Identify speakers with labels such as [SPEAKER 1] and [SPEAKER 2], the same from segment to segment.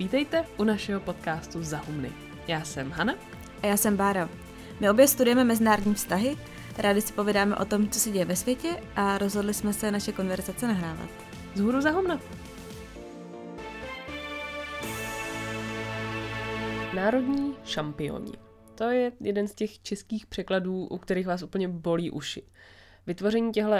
[SPEAKER 1] Vítejte u našeho podcastu Zahumny. Já jsem Hana.
[SPEAKER 2] A já jsem Bára. My obě studujeme mezinárodní vztahy, rádi si povídáme o tom, co se děje ve světě a rozhodli jsme se naše konverzace nahrávat.
[SPEAKER 1] Zhůru Zahumna. Národní šampioni. To je jeden z těch českých překladů, u kterých vás úplně bolí uši. Vytvoření těchto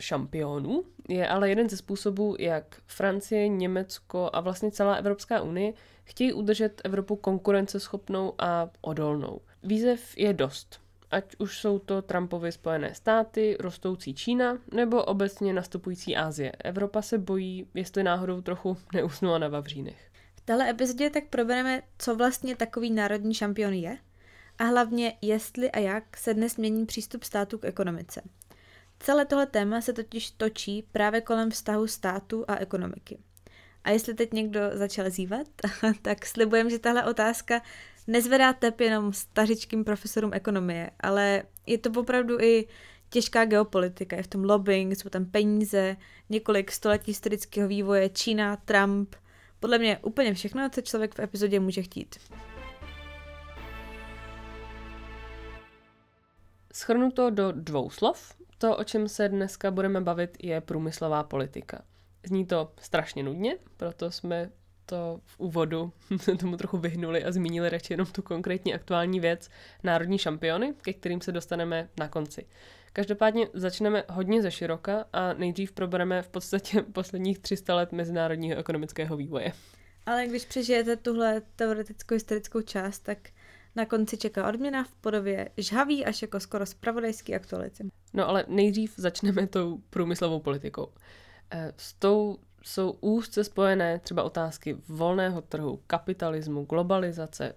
[SPEAKER 1] šampionů je ale jeden ze způsobů, jak Francie, Německo a vlastně celá Evropská unie chtějí udržet Evropu konkurenceschopnou a odolnou. Výzev je dost. Ať už jsou to Trumpovy Spojené státy, rostoucí Čína nebo obecně nastupující Asie. Evropa se bojí, jestli náhodou trochu neusnula na Vavřínech.
[SPEAKER 2] V téhle epizodě tak probereme, co vlastně takový národní šampion je a hlavně jestli a jak se dnes mění přístup státu k ekonomice. Celé tohle téma se totiž točí právě kolem vztahu státu a ekonomiky. A jestli teď někdo začal zývat, tak slibujem, že tahle otázka nezvedá tep jenom stařičkým profesorům ekonomie, ale je to opravdu i těžká geopolitika. Je v tom lobbying, jsou tam peníze, několik století historického vývoje, Čína, Trump. Podle mě úplně všechno, co člověk v epizodě může chtít.
[SPEAKER 1] Schrnuto do dvou slov, to, o čem se dneska budeme bavit, je průmyslová politika. Zní to strašně nudně, proto jsme to v úvodu tomu trochu vyhnuli a zmínili radši jenom tu konkrétní aktuální věc národní šampiony, ke kterým se dostaneme na konci. Každopádně začneme hodně ze široka a nejdřív probereme v podstatě posledních 300 let mezinárodního ekonomického vývoje.
[SPEAKER 2] Ale když přežijete tuhle teoretickou historickou část, tak na konci čeká odměna v podobě žhavý až jako skoro spravodajský aktuality.
[SPEAKER 1] No ale nejdřív začneme tou průmyslovou politikou. Eh, s tou jsou úzce spojené třeba otázky volného trhu, kapitalismu, globalizace,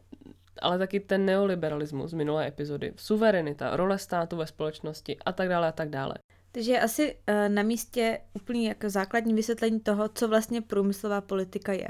[SPEAKER 1] ale taky ten neoliberalismus z minulé epizody, suverenita, role státu ve společnosti a tak dále a tak dále.
[SPEAKER 2] Takže je asi uh, na místě úplně jako základní vysvětlení toho, co vlastně průmyslová politika je.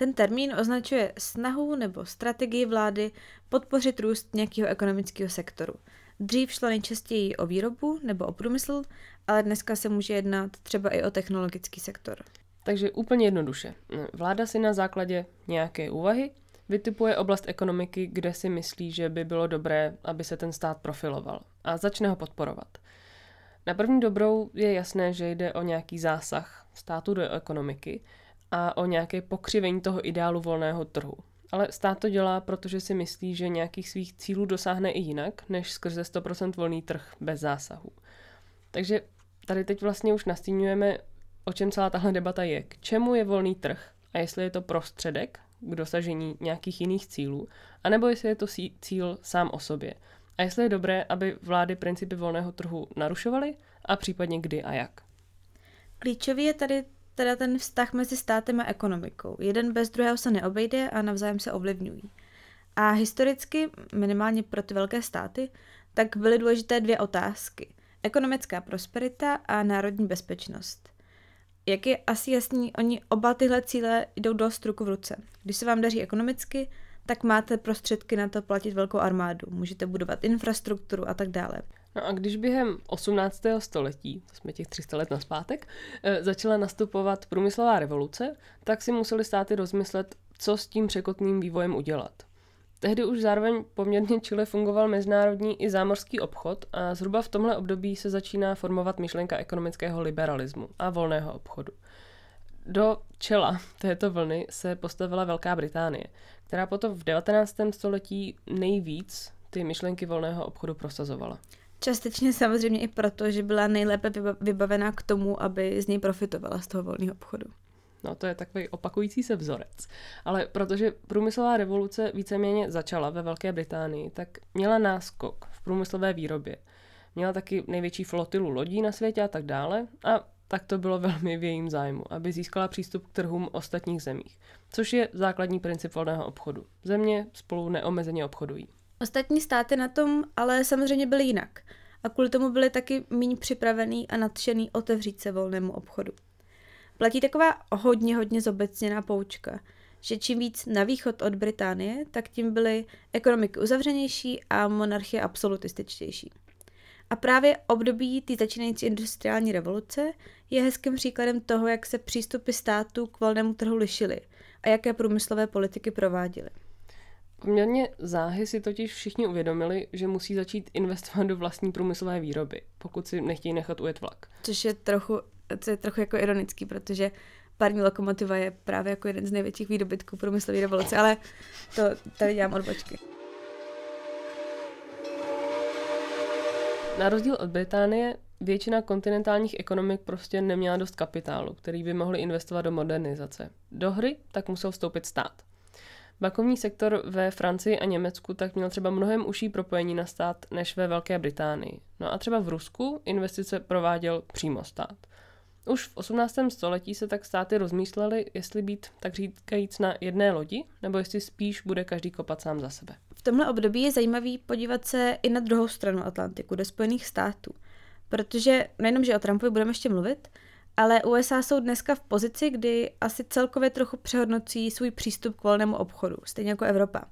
[SPEAKER 2] Ten termín označuje snahu nebo strategii vlády podpořit růst nějakého ekonomického sektoru. Dřív šlo nejčastěji o výrobu nebo o průmysl, ale dneska se může jednat třeba i o technologický sektor.
[SPEAKER 1] Takže úplně jednoduše. Vláda si na základě nějaké úvahy vytipuje oblast ekonomiky, kde si myslí, že by bylo dobré, aby se ten stát profiloval a začne ho podporovat. Na první dobrou je jasné, že jde o nějaký zásah státu do ekonomiky a o nějaké pokřivení toho ideálu volného trhu. Ale stát to dělá, protože si myslí, že nějakých svých cílů dosáhne i jinak, než skrze 100% volný trh bez zásahu. Takže tady teď vlastně už nastínujeme, o čem celá tahle debata je. K čemu je volný trh a jestli je to prostředek k dosažení nějakých jiných cílů, anebo jestli je to cíl sám o sobě. A jestli je dobré, aby vlády principy volného trhu narušovaly a případně kdy a jak.
[SPEAKER 2] Klíčový je tady teda ten vztah mezi státem a ekonomikou. Jeden bez druhého se neobejde a navzájem se ovlivňují. A historicky, minimálně pro ty velké státy, tak byly důležité dvě otázky. Ekonomická prosperita a národní bezpečnost. Jak je asi jasný, oni oba tyhle cíle jdou dost ruku v ruce. Když se vám daří ekonomicky, tak máte prostředky na to platit velkou armádu, můžete budovat infrastrukturu a tak dále.
[SPEAKER 1] No a když během 18. století, to jsme těch 300 let naspátek, eh, začala nastupovat průmyslová revoluce, tak si museli státy rozmyslet, co s tím překotným vývojem udělat. Tehdy už zároveň poměrně čile fungoval mezinárodní i zámořský obchod a zhruba v tomhle období se začíná formovat myšlenka ekonomického liberalismu a volného obchodu. Do čela této vlny se postavila Velká Británie, která potom v 19. století nejvíc ty myšlenky volného obchodu prosazovala.
[SPEAKER 2] Částečně samozřejmě i proto, že byla nejlépe vybavená k tomu, aby z něj profitovala z toho volného obchodu.
[SPEAKER 1] No to je takový opakující se vzorec. Ale protože průmyslová revoluce víceméně začala ve Velké Británii, tak měla náskok v průmyslové výrobě. Měla taky největší flotilu lodí na světě a tak dále a tak to bylo velmi v jejím zájmu, aby získala přístup k trhům ostatních zemích, což je základní princip volného obchodu. Země spolu neomezeně obchodují.
[SPEAKER 2] Ostatní státy na tom ale samozřejmě byly jinak a kvůli tomu byly taky méně připravený a nadšený otevřít se volnému obchodu. Platí taková hodně, hodně zobecněná poučka, že čím víc na východ od Británie, tak tím byly ekonomiky uzavřenější a monarchie absolutističtější. A právě období té začínající industriální revoluce je hezkým příkladem toho, jak se přístupy států k volnému trhu lišily a jaké průmyslové politiky prováděly.
[SPEAKER 1] Poměrně záhy si totiž všichni uvědomili, že musí začít investovat do vlastní průmyslové výroby, pokud si nechtějí nechat ujet vlak.
[SPEAKER 2] Což je trochu, co je trochu jako ironický, protože parní lokomotiva je právě jako jeden z největších výdobytků průmyslové revoluce, ale to tady dělám odbočky.
[SPEAKER 1] Na rozdíl od Británie, většina kontinentálních ekonomik prostě neměla dost kapitálu, který by mohli investovat do modernizace. Do hry tak musel vstoupit stát. Bankovní sektor ve Francii a Německu tak měl třeba mnohem užší propojení na stát než ve Velké Británii. No a třeba v Rusku investice prováděl přímo stát. Už v 18. století se tak státy rozmýšlely, jestli být, tak říkajíc, na jedné lodi, nebo jestli spíš bude každý kopat sám za sebe.
[SPEAKER 2] V tomhle období je zajímavý podívat se i na druhou stranu Atlantiku, do Spojených států. Protože nejenom, že o Trumpovi budeme ještě mluvit, ale USA jsou dneska v pozici, kdy asi celkově trochu přehodnocí svůj přístup k volnému obchodu, stejně jako Evropa.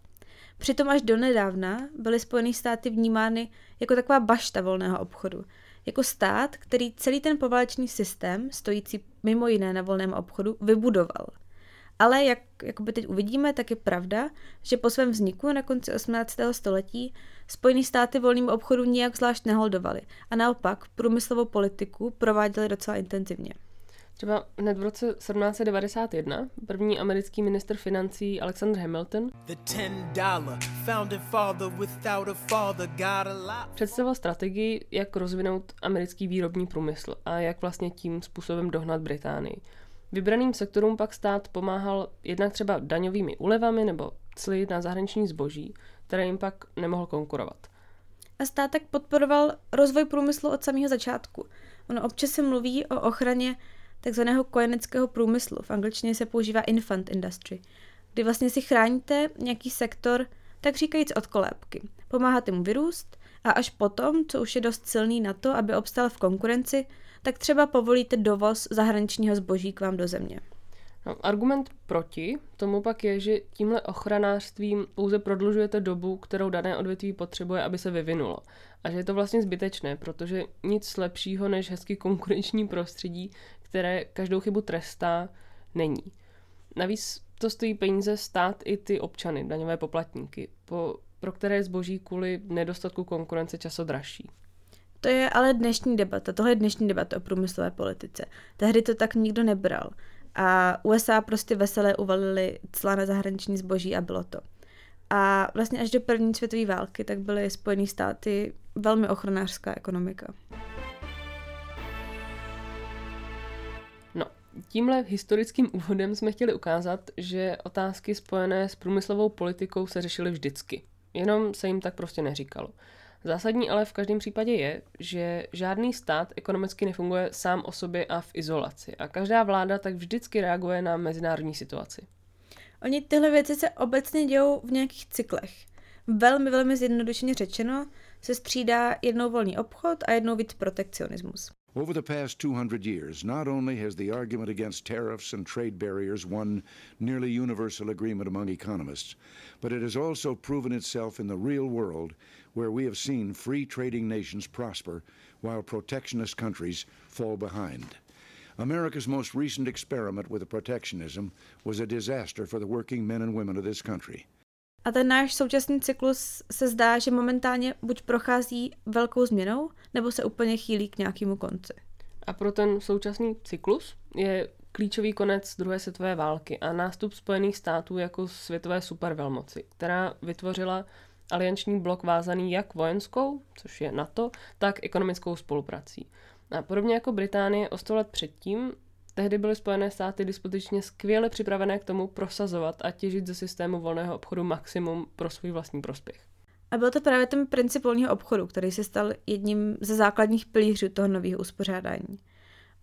[SPEAKER 2] Přitom až donedávna byly Spojené státy vnímány jako taková bašta volného obchodu. Jako stát, který celý ten poválečný systém, stojící mimo jiné na volném obchodu, vybudoval – ale jak jakoby teď uvidíme, tak je pravda, že po svém vzniku na konci 18. století Spojené státy volným obchodu nijak zvlášť neholdovaly a naopak průmyslovou politiku prováděly docela intenzivně.
[SPEAKER 1] Třeba hned v roce 1791 první americký minister financí Alexander Hamilton představil strategii, jak rozvinout americký výrobní průmysl a jak vlastně tím způsobem dohnat Británii. Vybraným sektorům pak stát pomáhal jednak třeba daňovými úlevami nebo cly na zahraniční zboží, které jim pak nemohl konkurovat.
[SPEAKER 2] A stát tak podporoval rozvoj průmyslu od samého začátku. Ono občas se mluví o ochraně takzvaného kojeneckého průmyslu. V angličtině se používá infant industry, kdy vlastně si chráníte nějaký sektor, tak říkajíc od kolébky. Pomáháte mu vyrůst a až potom, co už je dost silný na to, aby obstal v konkurenci, tak třeba povolíte dovoz zahraničního zboží k vám do země.
[SPEAKER 1] No, argument proti tomu pak je, že tímhle ochranářstvím pouze prodlužujete dobu, kterou dané odvětví potřebuje, aby se vyvinulo. A že je to vlastně zbytečné, protože nic lepšího než hezky konkurenční prostředí, které každou chybu trestá, není. Navíc to stojí peníze stát i ty občany, daňové poplatníky, po, pro které zboží kvůli nedostatku konkurence často dražší.
[SPEAKER 2] To je ale dnešní debata, tohle je dnešní debata o průmyslové politice. Tehdy to tak nikdo nebral. A USA prostě veselé uvalili cla na zahraniční zboží a bylo to. A vlastně až do první světové války tak byly Spojené státy velmi ochranářská ekonomika.
[SPEAKER 1] No, tímhle historickým úvodem jsme chtěli ukázat, že otázky spojené s průmyslovou politikou se řešily vždycky. Jenom se jim tak prostě neříkalo. Zásadní ale v každém případě je, že žádný stát ekonomicky nefunguje sám o sobě a v izolaci a každá vláda tak vždycky reaguje na mezinárodní situaci.
[SPEAKER 2] Oni tyhle věci se obecně dějou v nějakých cyklech. Velmi, velmi zjednodušeně řečeno se střídá jednou volný obchod a jednou víc protekcionismus. Over the past 200 years, not only has the argument against tariffs and trade barriers won nearly universal agreement among economists, but it has also proven itself in the real world where we have seen free trading nations prosper while protectionist countries fall behind. America's most recent experiment with protectionism was a disaster for the working men and women of this country. A ten náš současný cyklus se zdá, že momentálně buď prochází velkou změnou, nebo se úplně chýlí k nějakému konci.
[SPEAKER 1] A pro ten současný cyklus je klíčový konec druhé světové války a nástup Spojených států jako světové supervelmoci, která vytvořila alianční blok vázaný jak vojenskou, což je NATO, tak ekonomickou spoluprací. A podobně jako Británie o sto let předtím, tehdy byly Spojené státy dispozičně skvěle připravené k tomu prosazovat a těžit ze systému volného obchodu maximum pro svůj vlastní prospěch.
[SPEAKER 2] A byl to právě ten princip volného obchodu, který se stal jedním ze základních pilířů toho nového uspořádání.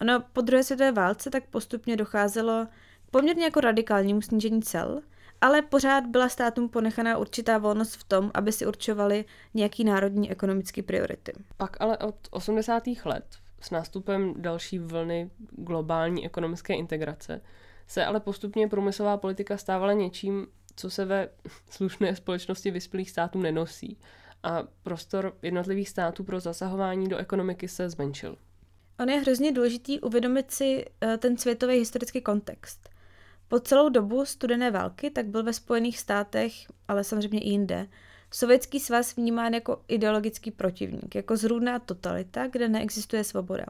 [SPEAKER 2] Ono po druhé světové válce tak postupně docházelo k poměrně jako radikálnímu snížení cel, ale pořád byla státům ponechaná určitá volnost v tom, aby si určovali nějaký národní ekonomické priority.
[SPEAKER 1] Pak ale od 80. let s nástupem další vlny globální ekonomické integrace se ale postupně průmyslová politika stávala něčím, co se ve slušné společnosti vyspělých států nenosí a prostor jednotlivých států pro zasahování do ekonomiky se zmenšil.
[SPEAKER 2] On je hrozně důležitý uvědomit si eh, ten světový historický kontext. Po celou dobu studené války tak byl ve Spojených státech, ale samozřejmě i jinde, Sovětský svaz vnímán jako ideologický protivník, jako zrůdná totalita, kde neexistuje svoboda.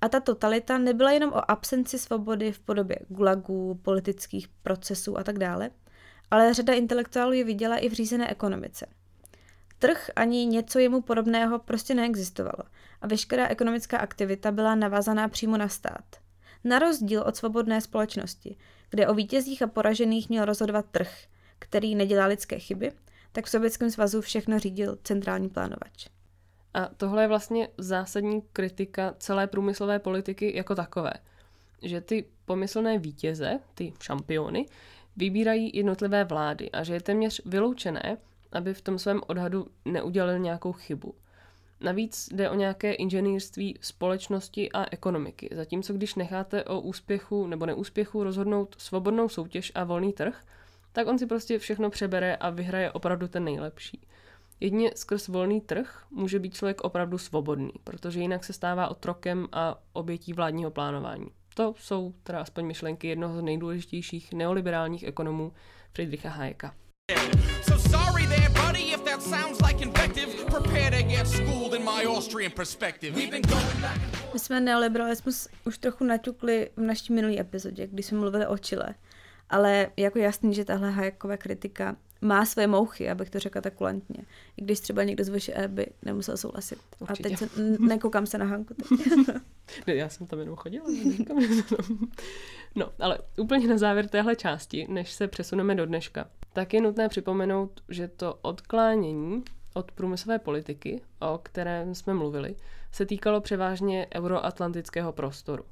[SPEAKER 2] A ta totalita nebyla jenom o absenci svobody v podobě gulagů, politických procesů a tak dále, ale řada intelektuálů je viděla i v řízené ekonomice. Trh ani něco jemu podobného prostě neexistovalo a veškerá ekonomická aktivita byla navázaná přímo na stát. Na rozdíl od svobodné společnosti, kde o vítězích a poražených měl rozhodovat trh, který nedělá lidské chyby, tak v Sovětském svazu všechno řídil centrální plánovač.
[SPEAKER 1] A tohle je vlastně zásadní kritika celé průmyslové politiky jako takové. Že ty pomyslné vítěze, ty šampiony, vybírají jednotlivé vlády a že je téměř vyloučené, aby v tom svém odhadu neudělali nějakou chybu. Navíc jde o nějaké inženýrství společnosti a ekonomiky, zatímco když necháte o úspěchu nebo neúspěchu rozhodnout svobodnou soutěž a volný trh, tak on si prostě všechno přebere a vyhraje opravdu ten nejlepší. Jedině skrz volný trh může být člověk opravdu svobodný, protože jinak se stává otrokem a obětí vládního plánování. To jsou teda aspoň myšlenky jednoho z nejdůležitějších neoliberálních ekonomů Friedricha Hayeka. So sorry there, buddy, if that sounds my
[SPEAKER 2] jsme neoliberalismus už trochu naťukli v naší minulé epizodě, kdy jsme mluvili o Chile. Ale jako jasný, že tahle Hayeková kritika má své mouchy, abych to řekla tak kulantně. I když třeba někdo z vaší by nemusel souhlasit. Určitě. A teď se, nekoukám se na Hanku.
[SPEAKER 1] Ne, já jsem tam jenom chodila. no, ale úplně na závěr téhle části, než se přesuneme do dneška, tak je nutné připomenout, že to odklánění od průmyslové politiky, o kterém jsme mluvili, se týkalo převážně euroatlantického prostoru.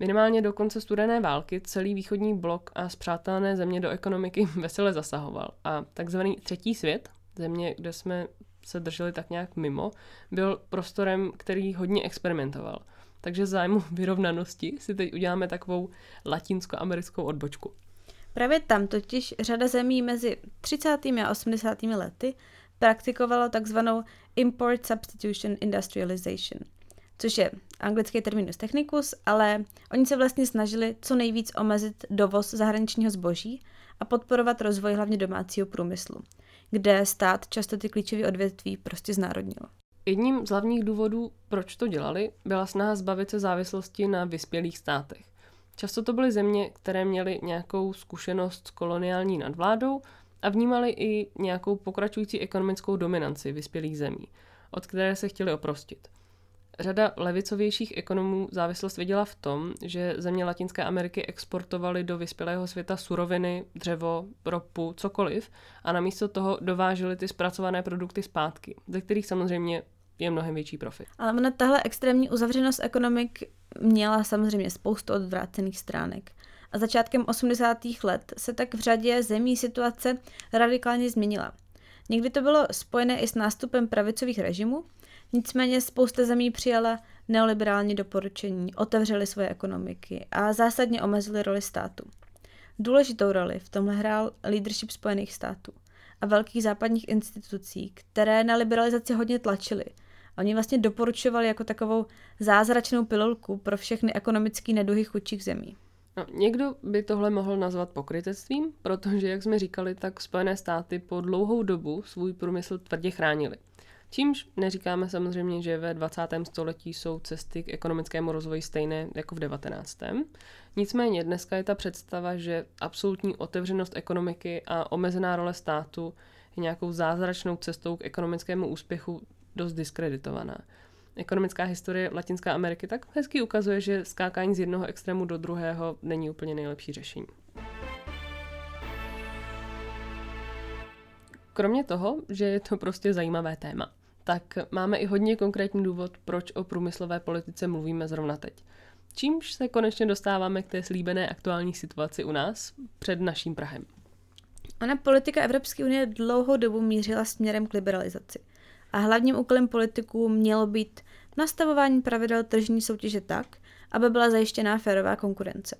[SPEAKER 1] Minimálně do konce studené války celý východní blok a zpřátelené země do ekonomiky vesele zasahoval a takzvaný třetí svět, země, kde jsme se drželi tak nějak mimo, byl prostorem, který hodně experimentoval. Takže zájmu vyrovnanosti si teď uděláme takovou latinsko-americkou odbočku.
[SPEAKER 2] Právě tam totiž řada zemí mezi 30. a 80. lety praktikovala takzvanou import substitution industrialization – což je anglický terminus technicus, ale oni se vlastně snažili co nejvíc omezit dovoz zahraničního zboží a podporovat rozvoj hlavně domácího průmyslu, kde stát často ty klíčové odvětví prostě znárodnil.
[SPEAKER 1] Jedním z hlavních důvodů, proč to dělali, byla snaha zbavit se závislosti na vyspělých státech. Často to byly země, které měly nějakou zkušenost s koloniální nadvládou a vnímali i nějakou pokračující ekonomickou dominanci vyspělých zemí, od které se chtěli oprostit. Řada levicovějších ekonomů závislost viděla v tom, že země Latinské Ameriky exportovaly do vyspělého světa suroviny, dřevo, ropu, cokoliv a namísto toho dovážely ty zpracované produkty zpátky, ze kterých samozřejmě je mnohem větší profit.
[SPEAKER 2] Ale ona tahle extrémní uzavřenost ekonomik měla samozřejmě spoustu odvrácených stránek. A začátkem 80. let se tak v řadě zemí situace radikálně změnila. Někdy to bylo spojené i s nástupem pravicových režimů, Nicméně spousta zemí přijala neoliberální doporučení, otevřeli svoje ekonomiky a zásadně omezili roli státu. Důležitou roli v tomhle hrál leadership Spojených států a velkých západních institucí, které na liberalizaci hodně tlačily. Oni vlastně doporučovali jako takovou zázračnou pilulku pro všechny ekonomické neduhy chudších zemí.
[SPEAKER 1] No, někdo by tohle mohl nazvat pokrytectvím, protože, jak jsme říkali, tak Spojené státy po dlouhou dobu svůj průmysl tvrdě chránili. Čímž neříkáme samozřejmě, že ve 20. století jsou cesty k ekonomickému rozvoji stejné jako v 19. Nicméně dneska je ta představa, že absolutní otevřenost ekonomiky a omezená role státu je nějakou zázračnou cestou k ekonomickému úspěchu dost diskreditovaná. Ekonomická historie Latinské Ameriky tak hezky ukazuje, že skákání z jednoho extrému do druhého není úplně nejlepší řešení. Kromě toho, že je to prostě zajímavé téma tak máme i hodně konkrétní důvod, proč o průmyslové politice mluvíme zrovna teď. Čímž se konečně dostáváme k té slíbené aktuální situaci u nás před naším Prahem.
[SPEAKER 2] Ona politika Evropské unie dlouhou dobu mířila směrem k liberalizaci. A hlavním úkolem politiků mělo být nastavování pravidel tržní soutěže tak, aby byla zajištěná férová konkurence.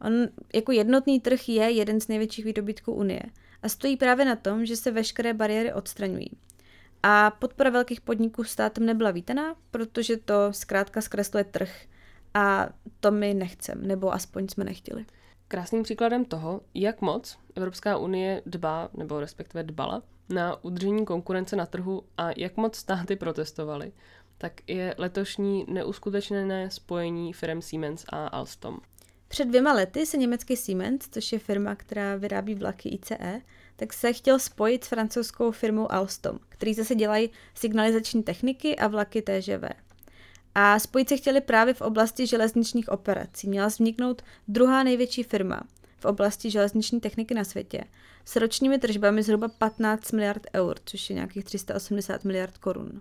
[SPEAKER 2] On jako jednotný trh je jeden z největších výdobytků Unie a stojí právě na tom, že se veškeré bariéry odstraňují. A podpora velkých podniků státem nebyla vítaná, protože to zkrátka zkresluje trh. A to my nechceme, nebo aspoň jsme nechtěli.
[SPEAKER 1] krásným příkladem toho, jak moc Evropská unie dbá, nebo respektive dbala, na udržení konkurence na trhu a jak moc státy protestovaly, tak je letošní neuskutečněné spojení firm Siemens a Alstom.
[SPEAKER 2] Před dvěma lety se německý Siemens, což je firma, která vyrábí vlaky ICE, tak se chtěl spojit s francouzskou firmou Alstom, který zase dělají signalizační techniky a vlaky TGV. A spojit se chtěli právě v oblasti železničních operací. Měla vzniknout druhá největší firma v oblasti železniční techniky na světě s ročními tržbami zhruba 15 miliard eur, což je nějakých 380 miliard korun.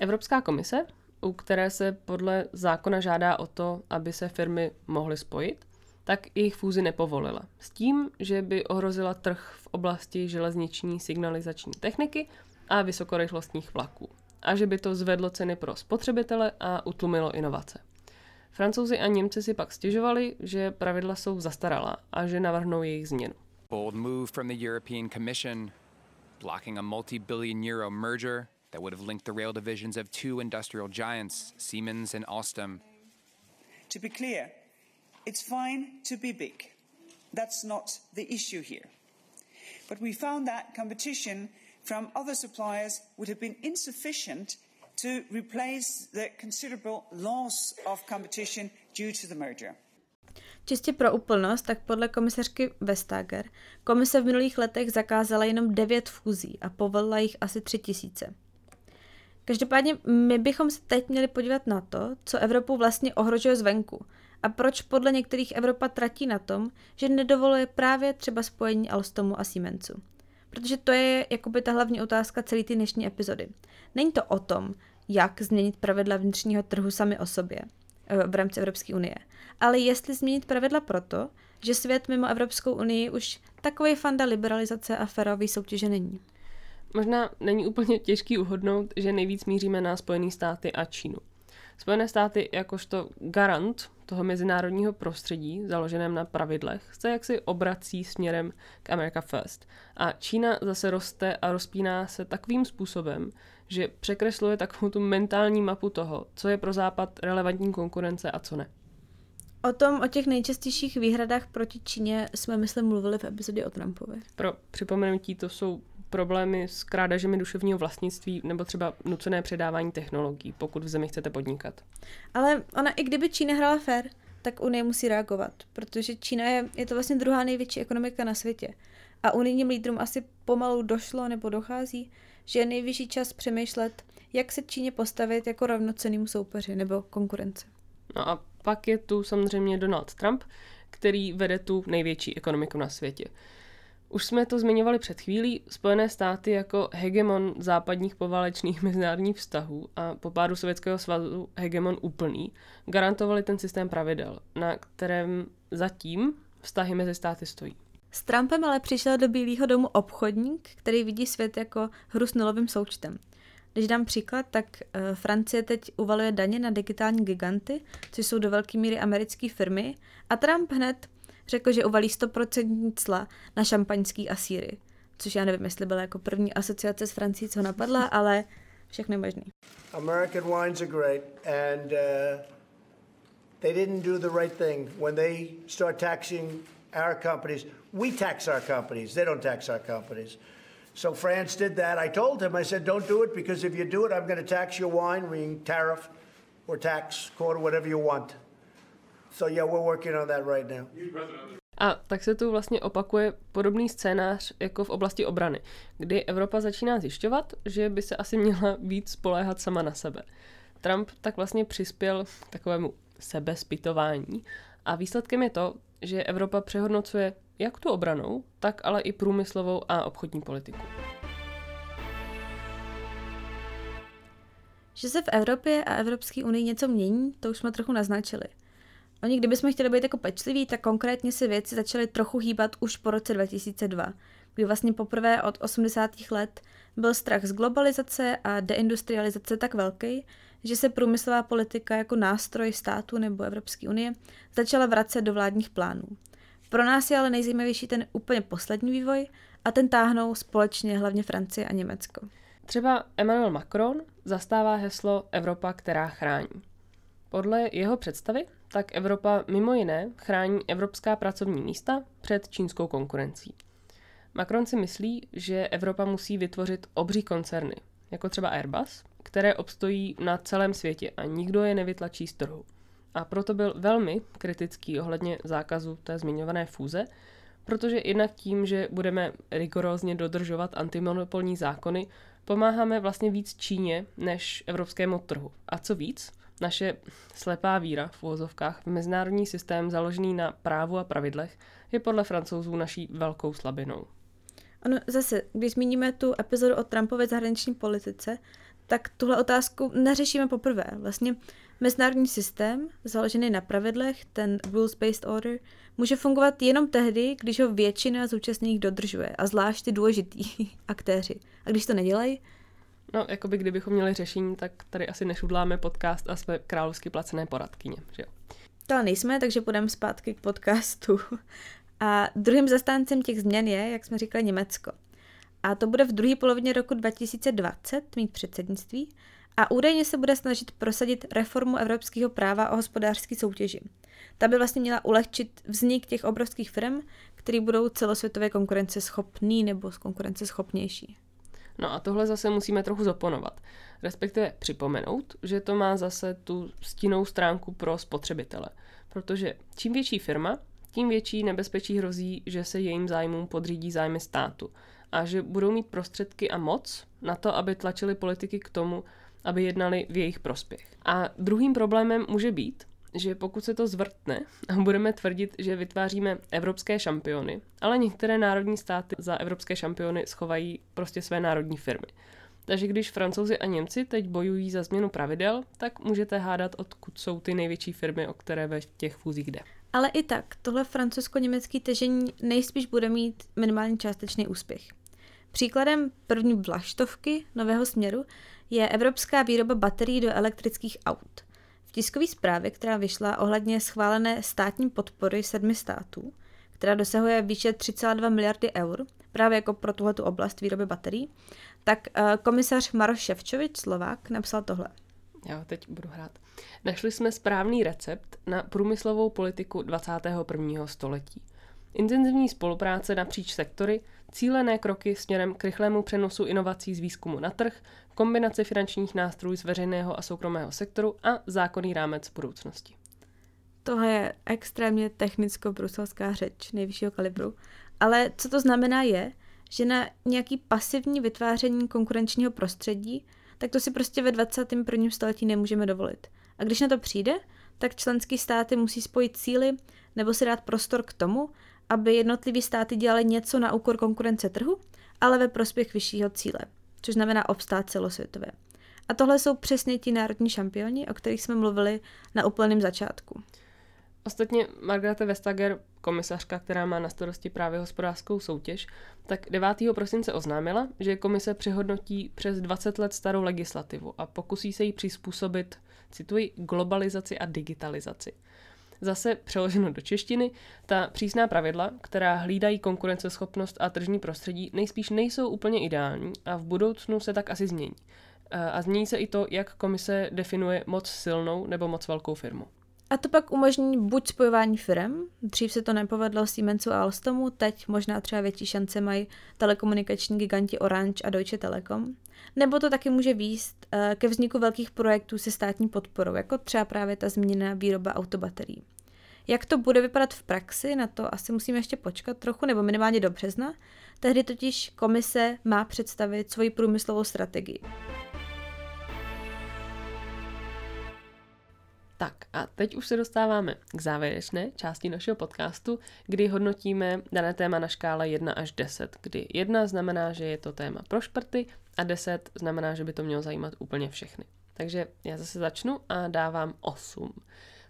[SPEAKER 1] Evropská komise, u které se podle zákona žádá o to, aby se firmy mohly spojit, tak jejich fúzi nepovolila. S tím, že by ohrozila trh v oblasti železniční signalizační techniky a vysokorychlostních vlaků. A že by to zvedlo ceny pro spotřebitele a utlumilo inovace. Francouzi a Němci si pak stěžovali, že pravidla jsou zastaralá a že navrhnou jejich změnu. Bold move from the European Commission, blocking a multi-billion euro merger that would have linked the rail divisions of two industrial giants, Siemens and Alstom. To be clear, it's fine to be big. That's not the issue here. But we found that competition from other suppliers would have been insufficient to replace the considerable loss of competition due to the merger.
[SPEAKER 2] Čistě pro úplnost, tak podle komisařky Vestager, komise v minulých letech zakázala jenom 9 fúzí a povolila jich asi 3 tisíce. Každopádně my bychom se teď měli podívat na to, co Evropu vlastně ohrožuje zvenku a proč podle některých Evropa tratí na tom, že nedovoluje právě třeba spojení Alstomu a Siemensu. Protože to je jakoby ta hlavní otázka celé ty dnešní epizody. Není to o tom, jak změnit pravidla vnitřního trhu sami o sobě eh, v rámci Evropské unie, ale jestli změnit pravidla proto, že svět mimo Evropskou unii už takový fanda liberalizace a férový soutěže není.
[SPEAKER 1] Možná není úplně těžký uhodnout, že nejvíc míříme na Spojené státy a Čínu. Spojené státy jakožto garant toho mezinárodního prostředí, založeném na pravidlech, se jaksi obrací směrem k America First. A Čína zase roste a rozpíná se takovým způsobem, že překresluje takovou tu mentální mapu toho, co je pro Západ relevantní konkurence a co ne.
[SPEAKER 2] O tom, o těch nejčastějších výhradách proti Číně jsme, myslím, mluvili v epizodě o Trumpovi.
[SPEAKER 1] Pro připomenutí, to jsou problémy s krádežemi duševního vlastnictví nebo třeba nucené předávání technologií, pokud v zemi chcete podnikat.
[SPEAKER 2] Ale ona i kdyby Čína hrála fair, tak Unie musí reagovat, protože Čína je, je to vlastně druhá největší ekonomika na světě. A unijním lídrům asi pomalu došlo nebo dochází, že je nejvyšší čas přemýšlet, jak se Číně postavit jako rovnoceným soupeři nebo konkurence.
[SPEAKER 1] No a pak je tu samozřejmě Donald Trump, který vede tu největší ekonomiku na světě. Už jsme to zmiňovali před chvílí, Spojené státy jako hegemon západních poválečných mezinárodních vztahů a po pádu Sovětského svazu hegemon úplný, garantovali ten systém pravidel, na kterém zatím vztahy mezi státy stojí.
[SPEAKER 2] S Trumpem ale přišel do Bílého domu obchodník, který vidí svět jako hru s nulovým součtem. Když dám příklad, tak uh, Francie teď uvaluje daně na digitální giganty, což jsou do velké míry americké firmy, a Trump hned řekl, že uvalí 100% cla na šampaňský a síry. Což já nevím, jestli byla jako první asociace s Francií, co napadla, ale všechno je možný. American wines are great and uh, they didn't do the right thing when they start taxing our companies. We tax our companies. They don't tax our companies. So France did that. I told him, I said, don't do it because if you do it, I'm going to tax your wine, meaning tariff or tax, quota, whatever you want. So yeah, we're working on that right now.
[SPEAKER 1] A tak se tu vlastně opakuje podobný scénář jako v oblasti obrany, kdy Evropa začíná zjišťovat, že by se asi měla víc spoléhat sama na sebe. Trump tak vlastně přispěl k takovému sebespytování a výsledkem je to, že Evropa přehodnocuje jak tu obranou, tak ale i průmyslovou a obchodní politiku.
[SPEAKER 2] Že se v Evropě a Evropské unii něco mění, to už jsme trochu naznačili – Oni, kdybychom chtěli být jako pečliví, tak konkrétně se věci začaly trochu hýbat už po roce 2002, kdy vlastně poprvé od 80. let byl strach z globalizace a deindustrializace tak velký, že se průmyslová politika jako nástroj státu nebo Evropské unie začala vracet do vládních plánů. Pro nás je ale nejzajímavější ten úplně poslední vývoj a ten táhnou společně hlavně Francie a Německo.
[SPEAKER 1] Třeba Emmanuel Macron zastává heslo Evropa, která chrání. Podle jeho představy tak Evropa mimo jiné chrání evropská pracovní místa před čínskou konkurencí. Macron si myslí, že Evropa musí vytvořit obří koncerny, jako třeba Airbus, které obstojí na celém světě a nikdo je nevytlačí z trhu. A proto byl velmi kritický ohledně zákazu té zmiňované fúze, protože jednak tím, že budeme rigorózně dodržovat antimonopolní zákony, pomáháme vlastně víc Číně než evropskému trhu. A co víc, naše slepá víra v uvozovkách v mezinárodní systém založený na právu a pravidlech je podle francouzů naší velkou slabinou.
[SPEAKER 2] Ano, zase, když zmíníme tu epizodu o Trumpově zahraniční politice, tak tuhle otázku neřešíme poprvé. Vlastně mezinárodní systém, založený na pravidlech, ten rules-based order, může fungovat jenom tehdy, když ho většina zúčastněných dodržuje, a zvlášť ty důležitý aktéři. A když to nedělají,
[SPEAKER 1] No, jako by kdybychom měli řešení, tak tady asi nešudláme podcast a jsme královsky placené poradkyně, že jo?
[SPEAKER 2] To nejsme, takže půjdeme zpátky k podcastu. A druhým zastáncem těch změn je, jak jsme říkali, Německo. A to bude v druhé polovině roku 2020 mít předsednictví a údajně se bude snažit prosadit reformu evropského práva o hospodářské soutěži. Ta by vlastně měla ulehčit vznik těch obrovských firm, které budou celosvětově konkurenceschopný nebo konkurenceschopnější.
[SPEAKER 1] No a tohle zase musíme trochu zoponovat, respektive připomenout, že to má zase tu stinnou stránku pro spotřebitele. Protože čím větší firma, tím větší nebezpečí hrozí, že se jejím zájmům podřídí zájmy státu a že budou mít prostředky a moc na to, aby tlačili politiky k tomu, aby jednali v jejich prospěch. A druhým problémem může být, že pokud se to zvrtne a budeme tvrdit, že vytváříme evropské šampiony, ale některé národní státy za evropské šampiony schovají prostě své národní firmy. Takže když francouzi a Němci teď bojují za změnu pravidel, tak můžete hádat, odkud jsou ty největší firmy, o které ve těch fúzích jde.
[SPEAKER 2] Ale i tak, tohle francouzsko-německý tažení nejspíš bude mít minimálně částečný úspěch. Příkladem první vlaštovky nového směru je evropská výroba baterií do elektrických aut – tiskové zprávě, která vyšla ohledně schválené státní podpory sedmi států, která dosahuje výše 3,2 miliardy eur, právě jako pro tuhle oblast výroby baterií, tak uh, komisař Maroš Ševčovič, Slovák, napsal tohle.
[SPEAKER 1] Já teď budu hrát. Našli jsme správný recept na průmyslovou politiku 21. století. Intenzivní spolupráce napříč sektory, cílené kroky směrem k rychlému přenosu inovací z výzkumu na trh, kombinace finančních nástrojů z veřejného a soukromého sektoru a zákonný rámec budoucnosti.
[SPEAKER 2] Tohle je extrémně technicko-bruselská řeč nejvyššího kalibru, ale co to znamená je, že na nějaký pasivní vytváření konkurenčního prostředí, tak to si prostě ve 21. století nemůžeme dovolit. A když na to přijde, tak členské státy musí spojit síly nebo si dát prostor k tomu, aby jednotlivé státy dělaly něco na úkor konkurence trhu, ale ve prospěch vyššího cíle, což znamená obstát celosvětově. A tohle jsou přesně ti národní šampioni, o kterých jsme mluvili na úplném začátku.
[SPEAKER 1] Ostatně Margarete Vestager, komisařka, která má na starosti právě hospodářskou soutěž, tak 9. prosince oznámila, že komise přehodnotí přes 20 let starou legislativu a pokusí se jí přizpůsobit, cituji, globalizaci a digitalizaci. Zase přeloženo do češtiny, ta přísná pravidla, která hlídají konkurenceschopnost a tržní prostředí, nejspíš nejsou úplně ideální a v budoucnu se tak asi změní. A změní se i to, jak komise definuje moc silnou nebo moc velkou firmu.
[SPEAKER 2] A to pak umožní buď spojování firm, dřív se to nepovedlo Siemensu a Alstomu, teď možná třeba větší šance mají telekomunikační giganti Orange a Deutsche Telekom, nebo to taky může výst eh, ke vzniku velkých projektů se státní podporou, jako třeba právě ta zmíněná výroba autobaterií. Jak to bude vypadat v praxi, na to asi musíme ještě počkat trochu, nebo minimálně do března. Tehdy totiž komise má představit svoji průmyslovou strategii.
[SPEAKER 1] Tak a teď už se dostáváme k závěrečné části našeho podcastu, kdy hodnotíme dané téma na škále 1 až 10, kdy 1 znamená, že je to téma pro šprty a 10 znamená, že by to mělo zajímat úplně všechny. Takže já zase začnu a dávám 8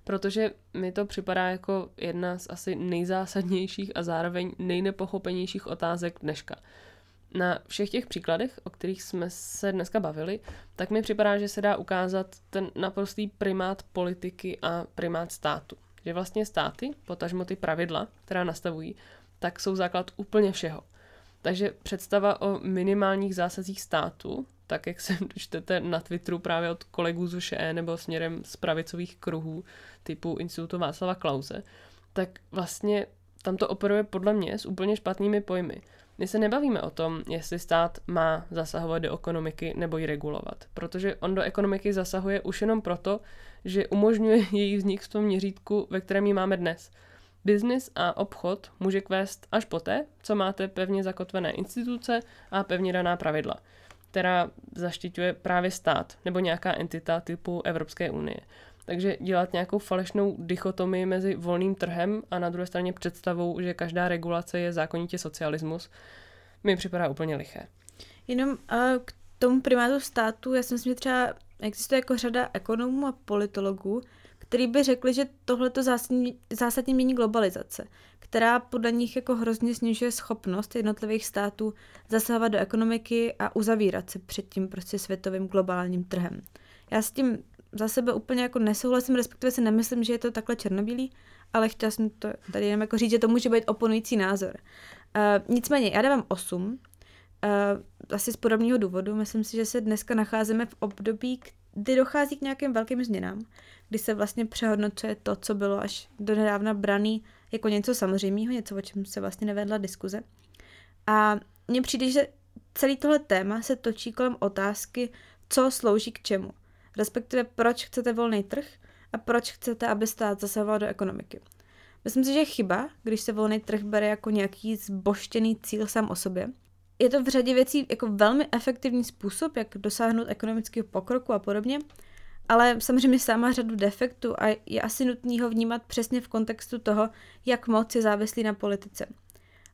[SPEAKER 1] protože mi to připadá jako jedna z asi nejzásadnějších a zároveň nejnepochopenějších otázek dneška. Na všech těch příkladech, o kterých jsme se dneska bavili, tak mi připadá, že se dá ukázat ten naprostý primát politiky a primát státu. Že vlastně státy, potažmo ty pravidla, která nastavují, tak jsou základ úplně všeho. Takže představa o minimálních zásazích státu tak jak se dočtete na Twitteru právě od kolegů z ŠE nebo směrem z pravicových kruhů typu Institutu Václava Klauze, tak vlastně tam to operuje podle mě s úplně špatnými pojmy. My se nebavíme o tom, jestli stát má zasahovat do ekonomiky nebo ji regulovat, protože on do ekonomiky zasahuje už jenom proto, že umožňuje její vznik v tom měřítku, ve kterém ji máme dnes. Biznis a obchod může kvést až poté, co máte pevně zakotvené instituce a pevně daná pravidla, která zaštiťuje právě stát nebo nějaká entita typu Evropské unie. Takže dělat nějakou falešnou dichotomii mezi volným trhem a na druhé straně představou, že každá regulace je zákonitě socialismus, mi připadá úplně liché.
[SPEAKER 2] Jenom uh, k tomu primátu státu, já si myslím, že třeba existuje jako řada ekonomů a politologů, který by řekli, že tohle to zásadně, zásadně mění globalizace, která podle nich jako hrozně snižuje schopnost jednotlivých států zasahovat do ekonomiky a uzavírat se před tím prostě světovým globálním trhem. Já s tím za sebe úplně jako nesouhlasím, respektive si nemyslím, že je to takhle černobílý, ale chtěla jsem to tady jenom jako říct, že to může být oponující názor. Uh, nicméně, já dávám 8, uh, asi z podobného důvodu. Myslím si, že se dneska nacházíme v období, kdy dochází k nějakým velkým změnám, kdy se vlastně přehodnocuje to, co bylo až do nedávna braný jako něco samozřejmého, něco, o čem se vlastně nevedla diskuze. A mně přijde, že celý tohle téma se točí kolem otázky, co slouží k čemu respektive proč chcete volný trh a proč chcete, aby stát zasahoval do ekonomiky. Myslím si, že je chyba, když se volný trh bere jako nějaký zboštěný cíl sám o sobě. Je to v řadě věcí jako velmi efektivní způsob, jak dosáhnout ekonomického pokroku a podobně, ale samozřejmě má řadu defektů a je asi nutný ho vnímat přesně v kontextu toho, jak moc je závislý na politice.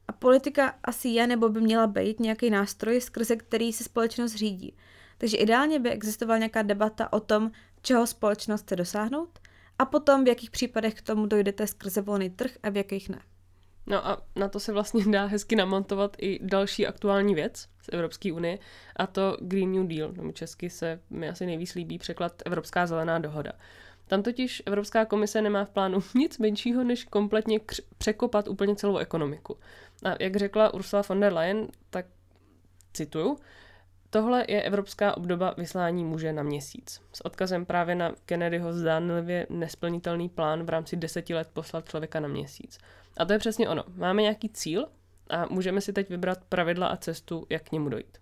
[SPEAKER 2] A politika asi je nebo by měla být nějaký nástroj, skrze který se společnost řídí. Takže ideálně by existovala nějaká debata o tom, čeho společnost chce dosáhnout a potom v jakých případech k tomu dojdete skrze volný trh a v jakých ne.
[SPEAKER 1] No a na to se vlastně dá hezky namontovat i další aktuální věc z Evropské unie, a to Green New Deal, nebo česky se mi asi nejvíc líbí překlad Evropská zelená dohoda. Tam totiž Evropská komise nemá v plánu nic menšího, než kompletně kř- překopat úplně celou ekonomiku. A jak řekla Ursula von der Leyen, tak cituju, Tohle je evropská obdoba vyslání muže na měsíc. S odkazem právě na Kennedyho zdánlivě nesplnitelný plán v rámci deseti let poslat člověka na měsíc. A to je přesně ono. Máme nějaký cíl a můžeme si teď vybrat pravidla a cestu, jak k němu dojít.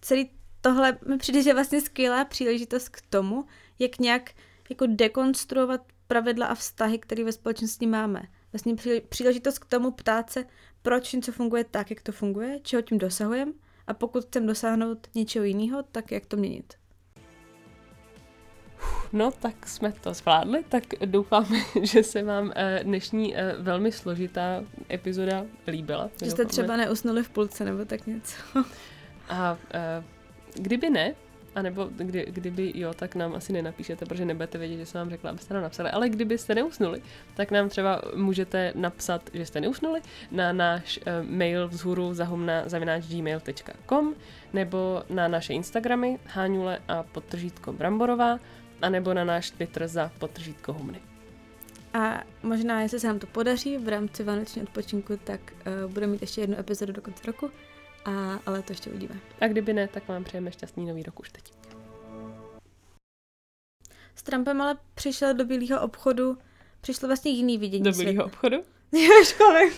[SPEAKER 2] Celý tohle mi přijde, že vlastně skvělá příležitost k tomu, jak nějak jako dekonstruovat pravidla a vztahy, které ve společnosti máme. Vlastně příležitost k tomu ptát se, proč něco funguje tak, jak to funguje, čeho tím dosahujeme a pokud chcem dosáhnout něčeho jiného, tak jak to měnit?
[SPEAKER 1] No, tak jsme to zvládli, tak doufám, že se vám eh, dnešní eh, velmi složitá epizoda líbila.
[SPEAKER 2] Že jste třeba neusnuli v půlce nebo tak něco.
[SPEAKER 1] A eh, kdyby ne, a nebo kdy, kdyby jo, tak nám asi nenapíšete, protože nebudete vědět, že jsem vám řekla, abyste nám napsali. Ale kdybyste neusnuli, tak nám třeba můžete napsat, že jste neusnuli na náš uh, mail vzhůru zahumna zavináč gmail.com nebo na naše Instagramy Háňule a podtržítko Bramborová a nebo na náš Twitter za podtržítko Humny.
[SPEAKER 2] A možná, jestli se nám to podaří v rámci vánočního odpočinku, tak uh, budeme mít ještě jednu epizodu do konce roku a, ale to ještě uvidíme.
[SPEAKER 1] A kdyby ne, tak vám přejeme šťastný nový rok už teď.
[SPEAKER 2] S Trumpem ale přišel do bílého obchodu, přišlo vlastně jiný vidění
[SPEAKER 1] Do bílého obchodu?
[SPEAKER 2] Jo, školy.